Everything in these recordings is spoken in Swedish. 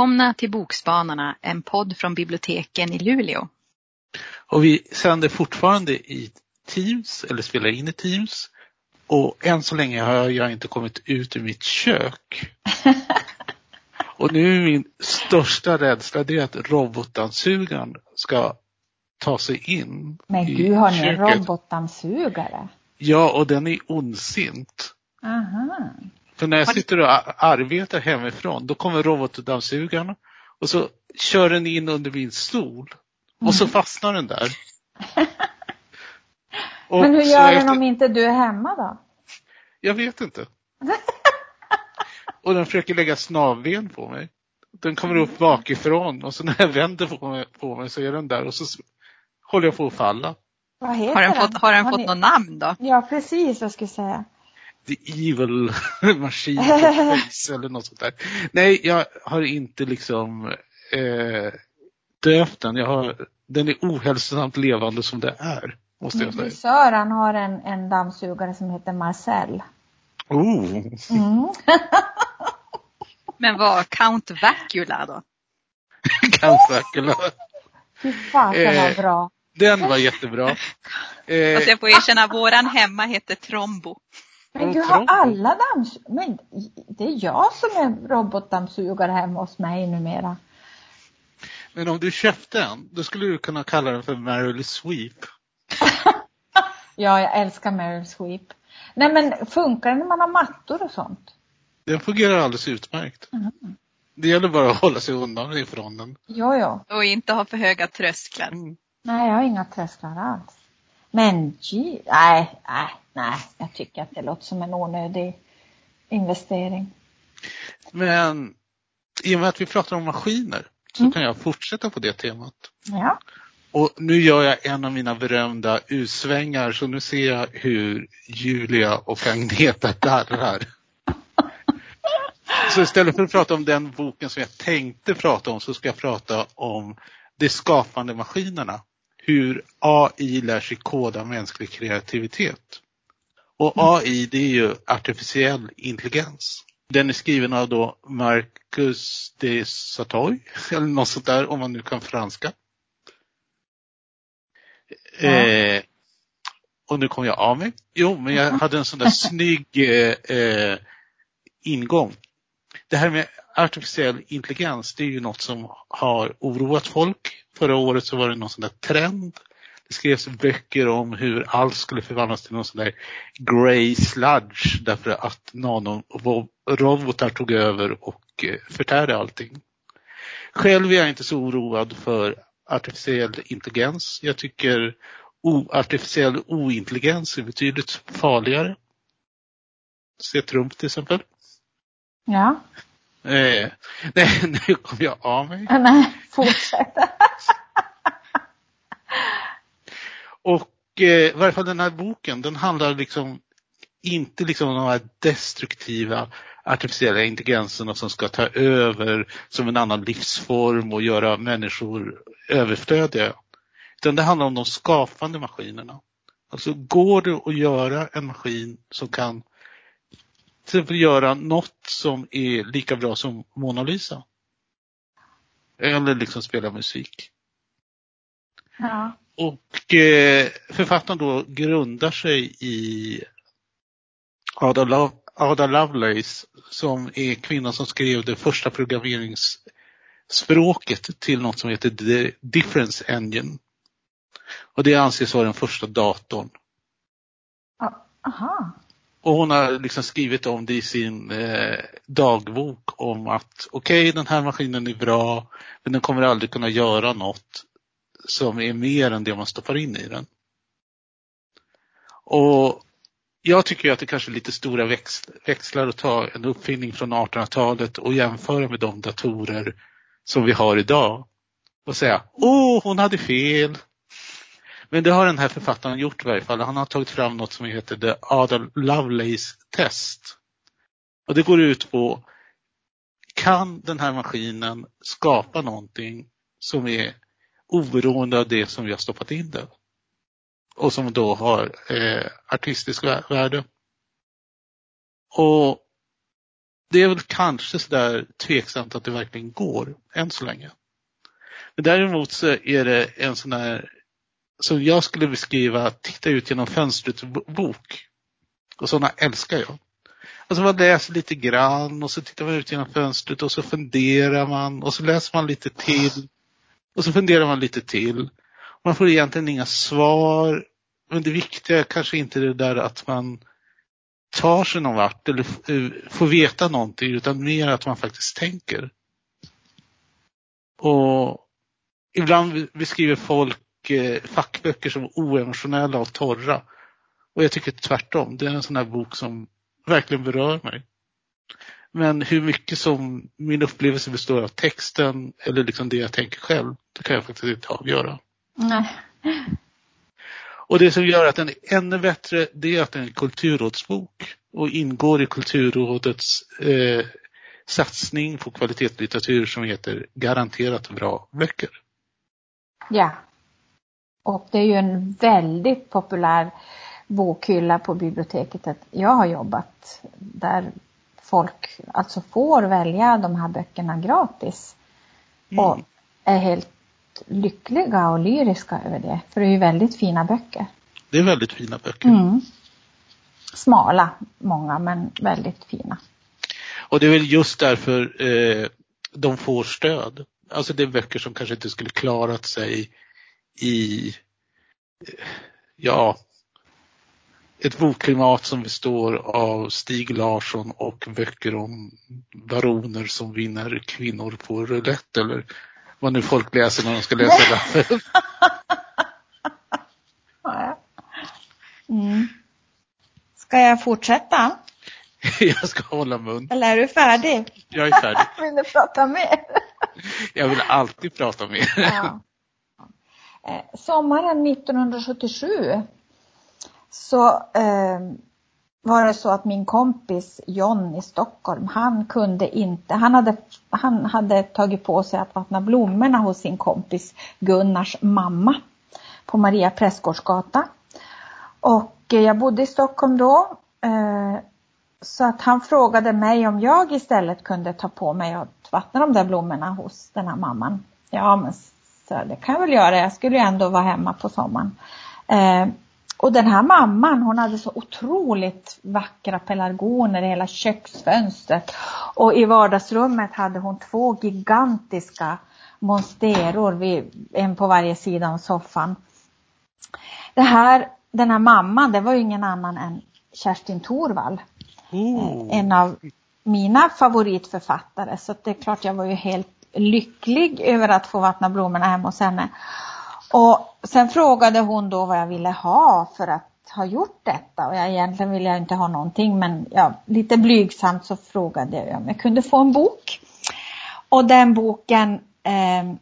Välkomna till Bokspanarna, en podd från biblioteken i Luleå. Och vi sänder fortfarande i Teams, eller spelar in i Teams. Och än så länge har jag inte kommit ut ur mitt kök. och nu är min största rädsla det att robotdammsugaren ska ta sig in Men i gud, har ni en robotdammsugare? Ja, och den är ondsint. Aha. För när jag sitter och arbetar hemifrån, då kommer robotdammsugaren och så kör den in under min stol. Och så fastnar den där. Och Mm. Men hur gör den efter- om inte du är hemma då? Jag vet inte. Och den försöker lägga snavben på mig. Den kommer upp bakifrån och så när jag vänder på mig, på mig så är den där och så håller jag på att falla. Vad heter Har den fått, har den fått ni- något namn då? Ja, precis vad jag skulle säga. The evil machine face eller något sånt där. Nej, jag har inte liksom eh, döpt den. Jag har, den är ohälsosamt levande som det är. Måste jag säga. frisör han har en, en dammsugare som heter Marcel. Oh. Mm. Men vad, Count Vacula då? Kantakula. Fy fasen vad Eh, bra. Den var jättebra. Eh, Alltså jag får erkänna, våran hemma heter Trombo. Men du har alla dammsugare. Men det är jag som är robotdammsugare hemma hos mig numera. Men om du köpte en, då skulle du kunna kalla den för Merrily Sweep. Ja, jag älskar Meryl Sweep. Nej men funkar det när man har mattor och sånt? Den fungerar alldeles utmärkt. Mm. Det gäller bara att hålla sig undan ifrån den. Jo, jo. Och inte ha för höga trösklar. Mm. Nej, jag har inga trösklar alls. Men nej, nej, nej. Jag tycker att det låter som en onödig investering. Men i och med att vi pratar om maskiner så Mm. kan jag fortsätta på det temat. Ja. Och nu gör jag en av mina berömda utsvängar så nu ser jag hur Julia och Agneta darrar. Så istället för att prata om den boken som jag tänkte prata om så ska jag prata om de skapande maskinerna. Hur AI lär sig koda mänsklig kreativitet. Och AI det är ju artificiell intelligens. Den är skriven av då Marcus de Satoy, eller något sånt där om man nu kan franska. Ja. Eh, och nu kom jag av mig. Jo, men jag hade en sån där snygg eh, eh, ingång. Det här med artificiell intelligens, det är ju något som har oroat folk. Förra året så var det någon sån där trend. Det skrevs böcker om hur allt skulle förvandlas till någon sån där grey sludge därför att nanorobotar tog över och eh, förtärde allting. Själv är jag inte så oroad för artificiell intelligens. Jag tycker artificiell ointelligens är betydligt farligare. Se Trump till exempel. Ja. Eh, nej, nu kom jag av mig. Nej, fortsätt. Och eh, i varje fall den här boken, den handlar liksom inte liksom om de här destruktiva artificiella intelligenserna som ska ta över som en annan livsform och göra människor överflödiga. Utan det handlar om de skapande maskinerna. Alltså går det att göra en maskin som kan till exempel göra något som är lika bra som Mona Lisa? Eller liksom spela musik. Ja. Och eh, författaren då grundar sig i Ada, Lo- Ada Lovelace som är kvinnan som skrev det första programmeringsspråket till något som heter The Difference Engine. Och det anses vara den första datorn. Aha. Och hon har liksom skrivit om det i sin eh, dagbok om att okej, den här maskinen är bra, men den kommer aldrig kunna göra något som är mer än det man stoppar in i den. Och jag tycker ju att det kanske är lite stora väx- växlar att ta en uppfinning från 1800-talet och jämföra med de datorer som vi har idag. Och säga, åh, hon hade fel. Men det har den här författaren gjort i varje fall. Han har tagit fram något som heter The Ada Lovelace Test. Och det går ut på, kan den här maskinen skapa någonting som är oberoende av det som vi har stoppat in den? Och som då har eh, artistiskt värde. Och det är väl kanske sådär tveksamt att det verkligen går än så länge. Men däremot så är det en sån här, som jag skulle beskriva, titta ut genom fönstret bok. Och sådana älskar jag. Alltså man läser lite grann och så tittar man ut genom fönstret och så funderar man och så läser man lite till. Och så funderar man lite till. Man får egentligen inga svar. Men det viktiga är kanske inte det där att man tar sig någon vart eller eh, får veta någonting utan mer att man faktiskt tänker. Och ibland beskriver folk fackböcker som oemotionella och torra. Och jag tycker tvärtom. Det är en sån här bok som verkligen berör mig. Men hur mycket som min upplevelse består av texten eller liksom det jag tänker själv, det kan jag faktiskt inte avgöra. Nej. Och det som gör att den är ännu bättre, det är att den är en kulturrådsbok och ingår i Kulturrådets eh, satsning på kvalitetslitteratur som heter Garanterat bra böcker. Ja. Och det är ju en väldigt populär bokhylla på biblioteket att jag har jobbat där folk alltså får välja de här böckerna gratis. Mm. Och är helt lyckliga och lyriska över det. För det är ju väldigt fina böcker. Det är väldigt fina böcker. Mm. Smala, många, men väldigt fina. Och det är väl just därför eh, de får stöd. Alltså det är böcker som kanske inte skulle klarat sig i, ja, ett bokklimat som består av Stig Larsson och böcker om baroner som vinner kvinnor på roulette eller vad nu folk läser när de ska läsa det. mm. Ska jag fortsätta? jag ska hålla mun. Eller är du färdig? Jag är färdig. vill du prata mer? jag vill alltid prata mer. ja. Eh, sommaren 1977 så eh, var det så att min kompis John i Stockholm, han kunde inte, han hade, han hade tagit på sig att vattna blommorna hos sin kompis Gunnars mamma på Maria Prästgårdsgata. Och eh, jag bodde i Stockholm då. Eh, så att han frågade mig om jag istället kunde ta på mig att vattna de där blommorna hos den här mamman. Ja men så det kan jag väl göra, jag skulle ju ändå vara hemma på sommaren. Eh, och den här mamman hon hade så otroligt vackra pelargoner i hela köksfönstret. Och i vardagsrummet hade hon två gigantiska monsteror, vid, en på varje sida om soffan. Det här, den här mamman, det var ju ingen annan än Kerstin Thorvall. Mm. En av mina favoritförfattare. Så det är klart jag var ju helt lycklig över att få vattna blommorna hemma hos henne. Och sen frågade hon då vad jag ville ha för att ha gjort detta och jag, egentligen ville jag inte ha någonting men ja, lite blygsamt så frågade jag om jag kunde få en bok. Och den boken eh,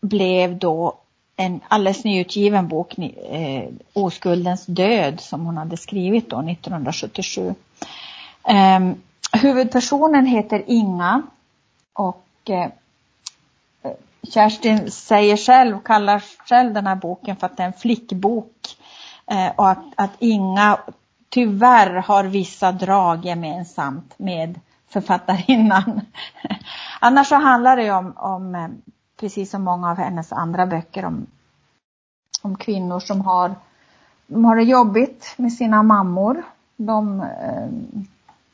blev då en alldeles nyutgiven bok, eh, Oskuldens död, som hon hade skrivit då 1977. Eh, huvudpersonen heter Inga och eh, Kerstin säger själv, kallar själv den här boken för att det är en flickbok. Eh, och att, att Inga tyvärr har vissa drag gemensamt med författarinnan. Annars så handlar det om, om, eh, precis som många av hennes andra böcker, om, om kvinnor som har, de har det jobbigt med sina mammor. De, eh,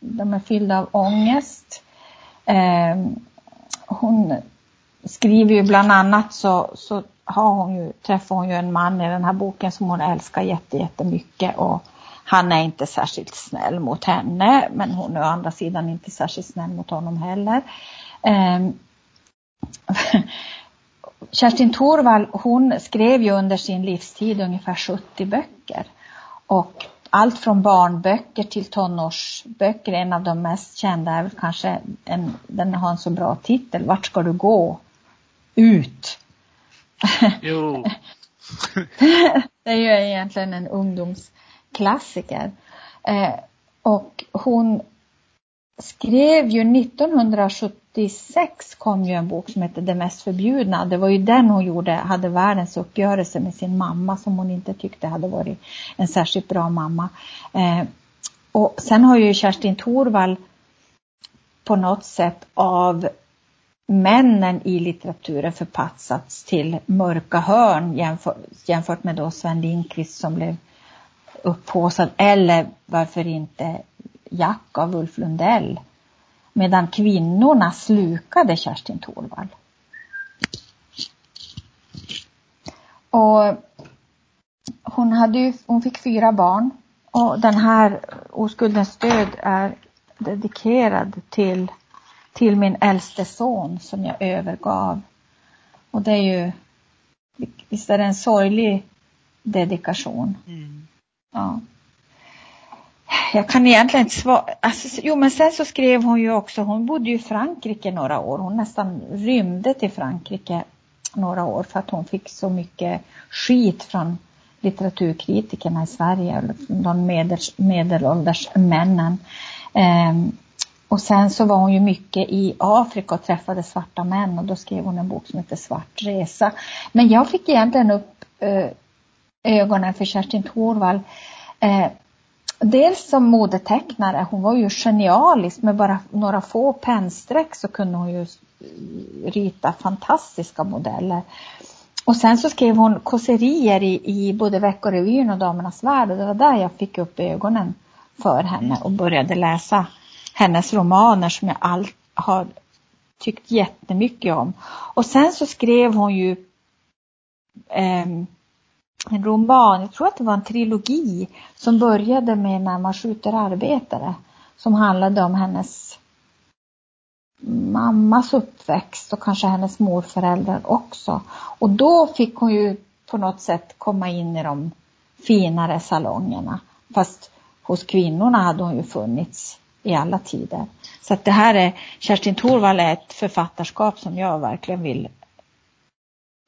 de är fyllda av ångest. Eh, hon skriver ju bland annat så, så har hon ju, träffar hon ju en man i den här boken som hon älskar jättemycket och han är inte särskilt snäll mot henne men hon är å andra sidan inte särskilt snäll mot honom heller. Um, Kerstin Thorvall hon skrev ju under sin livstid ungefär 70 böcker. Och allt från barnböcker till tonårsböcker, en av de mest kända är väl kanske, en, den har en så bra titel, Vart ska du gå? Ut. Jo. det är ju egentligen en ungdomsklassiker. Eh, och hon skrev ju 1976 kom ju en bok som hette Det mest förbjudna. Det var ju den hon gjorde, hade världens uppgörelse med sin mamma som hon inte tyckte hade varit en särskilt bra mamma. Eh, och sen har ju Kerstin Thorvall på något sätt av männen i litteraturen förpassats till mörka hörn jämfört, jämfört med då Sven Lindqvist som blev upphåsad eller varför inte Jack av Ulf Lundell. Medan kvinnorna slukade Kerstin Thorvall. Och hon, hade ju, hon fick fyra barn och den här Oskuldens död är dedikerad till, till min äldste son som jag övergav. Och det är ju, visst är det en sorglig dedikation. Mm. Ja. Jag kan egentligen inte svara. Alltså, jo, men sen så skrev hon ju också, hon bodde ju i Frankrike några år. Hon nästan rymde till Frankrike några år för att hon fick så mycket skit från litteraturkritikerna i Sverige, de medel, medelålders männen. Och sen så var hon ju mycket i Afrika och träffade svarta män och då skrev hon en bok som heter Svart resa. Men jag fick egentligen upp eh, ögonen för Kerstin Thorvall. Eh, dels som modetecknare, hon var ju genialisk med bara några få pennstreck så kunde hon ju rita fantastiska modeller. Och sen så skrev hon kåserier i, i både Veckorevyn och Damernas Värld och det var där jag fick upp ögonen för henne och började läsa hennes romaner som jag all, har tyckt jättemycket om. Och sen så skrev hon ju eh, en roman, jag tror att det var en trilogi som började med När man skjuter arbetare som handlade om hennes mammas uppväxt och kanske hennes morföräldrar också. Och då fick hon ju på något sätt komma in i de finare salongerna. Fast hos kvinnorna hade hon ju funnits i alla tider. Så att det här är, Kerstin Thorvall är ett författarskap som jag verkligen vill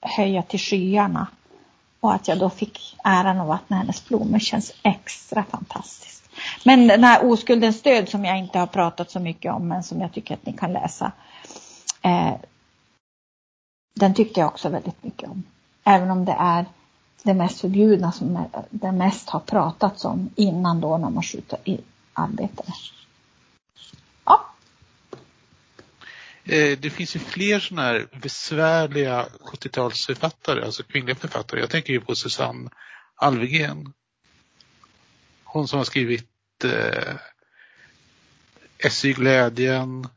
höja till skyarna. Och att jag då fick äran att vattna hennes blommor känns extra fantastiskt. Men den här Oskuldens död som jag inte har pratat så mycket om men som jag tycker att ni kan läsa. Eh, den tyckte jag också väldigt mycket om. Även om det är det mest förbjudna som det mest har pratats om innan då när man skjuter i arbetare. Ja. Eh, det finns ju fler sådana här besvärliga 70-talsförfattare, alltså kvinnliga författare. Jag tänker ju på Susanne Alvegren. Hon som har skrivit eh, SY Glädjen.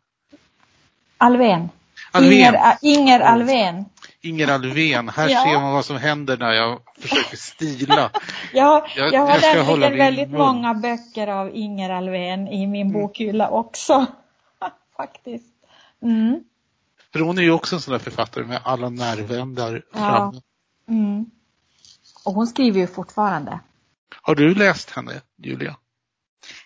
Alven. Alven. Inger, Inger Alven. Inger Alven. Här ja. ser man vad som händer när jag försöker stila. ja, jag, jag har nämligen väldigt många böcker av Inger Alven i min mm. bokhylla också. Faktiskt. Mm. För hon är ju också en sån där författare med alla nervändar ja. framme. Mm. Och hon skriver ju fortfarande. Har du läst henne, Julia?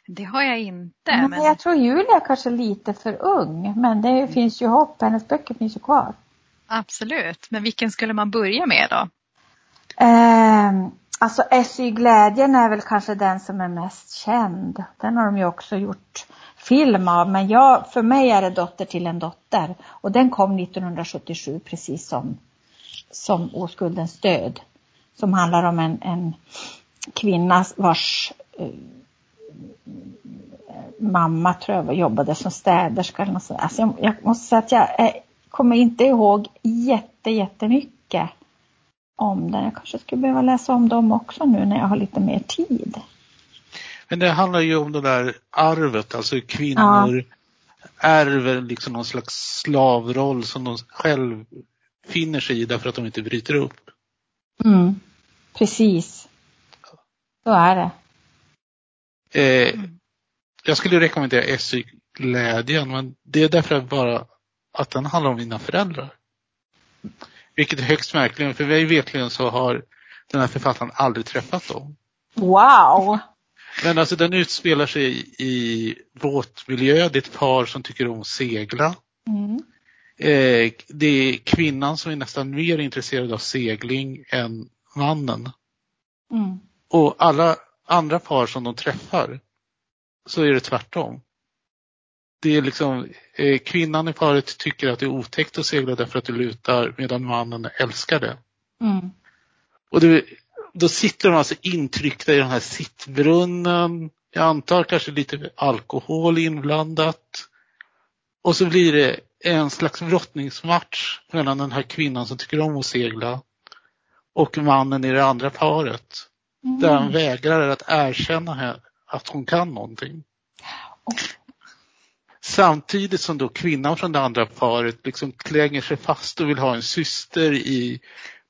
Det har jag inte. Men, men... Jag tror Julia kanske är lite för ung, men det mm. finns ju hopp. Hennes böcker finns ju kvar. Absolut, men vilken skulle man börja med då? Eh, alltså SY Glädjen är väl kanske den som är mest känd. Den har de ju också gjort film av, men jag, för mig är det Dotter till en dotter. Och den kom 1977 precis som, som Oskuldens död. Som handlar om en, en kvinna vars eh, mamma tror jag jobbade som städerska eller något sånt. Alltså jag, jag måste säga att jag är, kommer inte ihåg jätte, jättemycket om den. Jag kanske skulle behöva läsa om dem också nu när jag har lite mer tid. Men det handlar ju om det där arvet, alltså kvinnor ja. ärver liksom någon slags slavroll som de själv finner sig i därför att de inte bryter upp. Mm. Precis. Så är det. Eh, jag skulle rekommendera SY Glädjen, men det är därför bara att den handlar om mina föräldrar. Vilket är högst märkligt, för mig vetligen så har den här författaren aldrig träffat dem. Wow! Men alltså den utspelar sig i båtmiljö. Det är ett par som tycker om att segla. Mm. Eh, det är kvinnan som är nästan mer intresserad av segling än mannen. Mm. Och alla andra par som de träffar så är det tvärtom. Det är liksom, eh, kvinnan i paret tycker att det är otäckt att segla därför att det lutar medan mannen älskar det. Mm. Och det, då sitter de alltså intryckta i den här sittbrunnen. Jag antar kanske lite alkohol inblandat. Och så blir det en slags brottningsmatch mellan den här kvinnan som tycker om att segla och mannen i det andra paret. Mm. Där han vägrar att erkänna att hon kan någonting. Oh. Samtidigt som då kvinnan från det andra paret liksom klänger sig fast och vill ha en syster i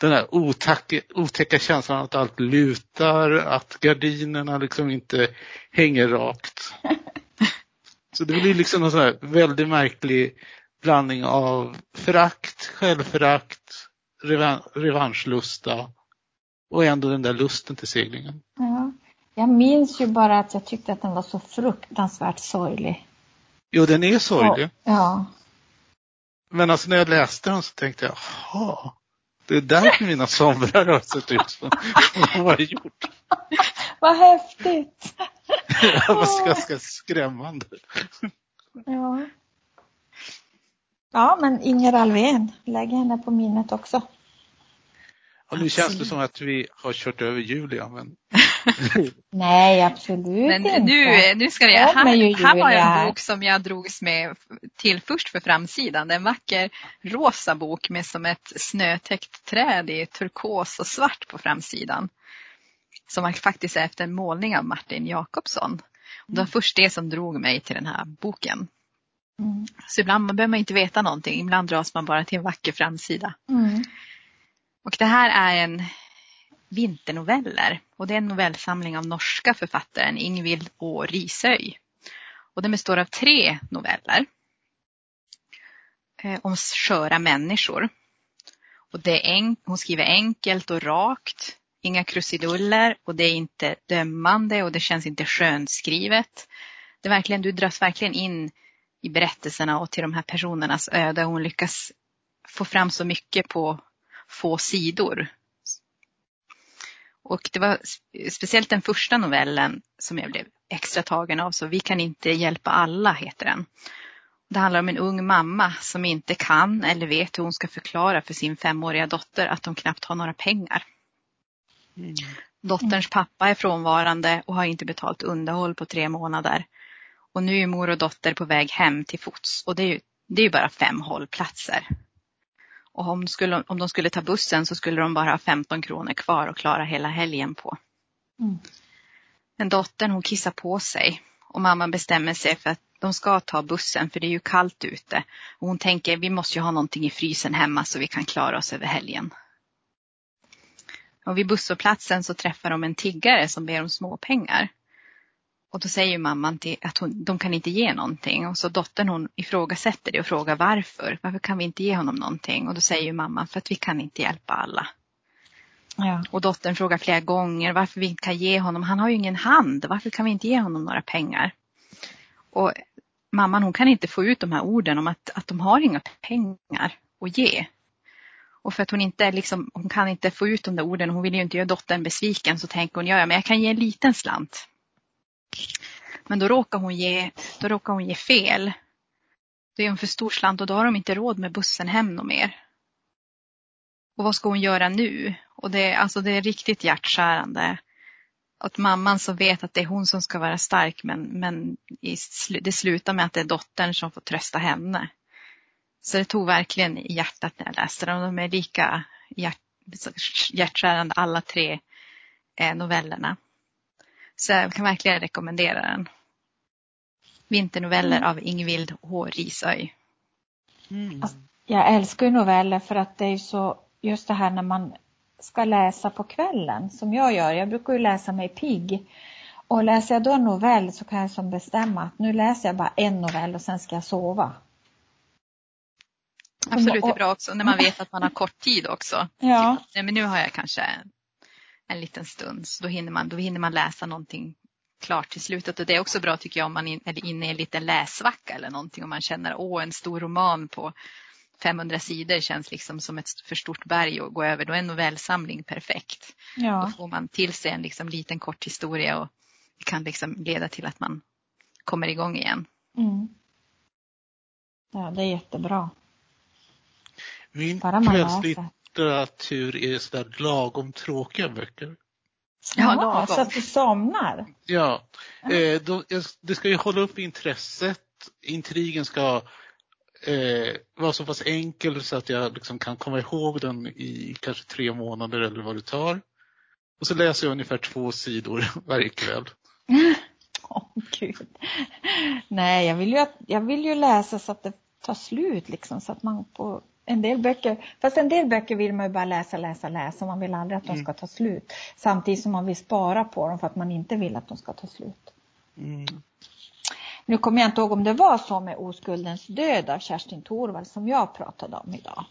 den här otäcka, otäcka känslan att allt lutar, att gardinerna liksom inte hänger rakt. Så det blir liksom en sån här väldigt märklig blandning av förakt, självförakt, revan revanschlusta och ändå den där lusten till seglingen. Ja. Jag minns ju bara att jag tyckte att den var så fruktansvärt sorglig. Jo, den är sorglig. Ja. Men alltså när jag läste den så tänkte jag, jaha, det är därför mina somrar har sett ut som de har gjort. Vad häftigt! Det var ganska skrämmande. Ja. Ja, men Inger Alvén, lägg henne på minnet också. Och nu känns det som att vi har kört över Julia, men Nej, absolut Men inte. nu, nu ska Ja, jag, här, här var en bok som jag drogs med till först för framsidan. En vacker rosa bok med som ett snötäckt träd i turkos och svart på framsidan. Som faktiskt är efter en målning av Martin Jakobsson. Och det var först det som drog mig till den här boken. Mm. Så ibland behöver man inte veta någonting, ibland dras man bara till en vacker framsida. Mm. Och det här är en vinternoveller och det är en novellsamling av norska författaren Ingvild Å Risøy. Och den består av tre noveller eh, om sköra människor. Och det är en, hon skriver enkelt och rakt, inga krusiduller och det är inte dömande och det känns inte skönskrivet. Det är verkligen, du dras verkligen in i berättelserna och till de här personernas öde. Hon lyckas få fram så mycket på få sidor. Och det var speciellt den första novellen som jag blev extra tagen av. Så Vi kan inte hjälpa alla heter den. Det handlar om en ung mamma som inte kan eller vet hur hon ska förklara för sin femåriga dotter att de knappt har några pengar. Dotterns pappa är frånvarande och har inte betalt underhåll på tre månader. Och nu är mor och dotter på väg hem till fots och det är ju, det är ju bara fem hållplatser. Och om, skulle, om de skulle ta bussen så skulle de bara ha 15 kronor kvar och klara hela helgen på. Mm. Men dottern hon kissar på sig och mamman bestämmer sig för att de ska ta bussen för det är ju kallt ute. Och hon tänker vi måste ju ha någonting i frysen hemma så vi kan klara oss över helgen. Och vid busshållplatsen så träffar de en tiggare som ber om småpengar. Och då säger mamman till att hon, de kan inte ge någonting. Och så dottern hon ifrågasätter det och frågar varför. Varför kan vi inte ge honom någonting? Och då säger mamman för att vi kan inte hjälpa alla. Ja. Och dottern frågar flera gånger varför vi inte kan ge honom. Han har ju ingen hand. Varför kan vi inte ge honom några pengar? Och mamman hon kan inte få ut de här orden om att, att de har inga pengar att ge. Och för att hon inte liksom, hon kan inte få ut de där orden, hon vill ju inte göra dottern besviken, så tänker hon, ja, ja men jag kan ge en liten slant. Men då råkar hon ge, då råkar hon ge fel. Då är hon för stor slant och då har de inte råd med bussen hem och mer. Och vad ska hon göra nu? Och det, alltså det är riktigt hjärtskärande. Att mamman så vet att det är hon som ska vara stark men, men i sl det slutar med att det är dottern som får trösta henne. Så det tog verkligen i hjärtat när jag läste den. De är lika hjärt, hjärtskärande alla tre eh, novellerna. Så jag kan verkligen rekommendera den. Vinternoveller av Ingvild H. Risöy. Mm. Alltså, Jag älskar ju noveller för att det är ju så, just det här när man ska läsa på kvällen som jag gör. Jag brukar ju läsa mig pigg. Och läser jag då en novell så kan jag som bestämma att nu läser jag bara en novell och sen ska jag sova. Absolut, det är bra också när man vet att man har kort tid också. Ja. Typ, nej, men nu har jag kanske en liten stund, så då hinner man, då hinner man läsa någonting klart till slutet. Och det är också bra tycker jag om man in, är inne i en liten läsvacka eller någonting. Om man känner, åh en stor roman på 500 sidor känns liksom som ett för stort berg att gå över. Då är en novellsamling perfekt. Då Ja. får man till sig en liksom liten kort historia och det kan liksom leda till att man kommer igång igen. Mm. Ja, det är jättebra. Min Bara man kvällslitteratur är sådär lagom tråkiga böcker. Ja, Ja, lagom. så att du somnar. Ja, eh, då, det ska ju hålla upp intresset. Intrigen ska eh, vara så pass enkel så att jag liksom kan komma ihåg den i kanske tre månader eller vad det tar. Och så läser jag ungefär två sidor varje kväll. Åh oh, gud. Nej, jag vill, ju att, jag vill ju läsa så att det tar slut liksom så att man på en del böcker, fast en del böcker vill man ju bara läsa, läsa, läsa. Man vill aldrig att de mm. ska ta slut. Samtidigt som man vill spara på dem för att man inte vill att de ska ta slut. Mm. Nu kommer jag inte ihåg om det var så med Oskuldens död av Kerstin Thorvald som jag pratade om idag.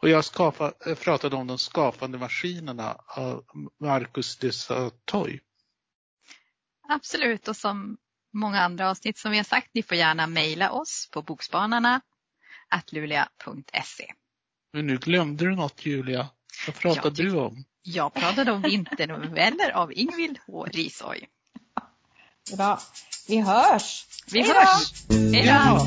Och jag skapa, pratade om de skapande maskinerna av Marcus de Satoy. Absolut och som många andra avsnitt som vi har sagt, ni får gärna mejla oss på bokspanarna atlulia.se. Men nu glömde du något Julia. Vad pratade du om? Jag pratade om vinternoveller av Ingvild H. Risoy. Bra. Vi hörs! Vi Hejdå. hörs! Hej då!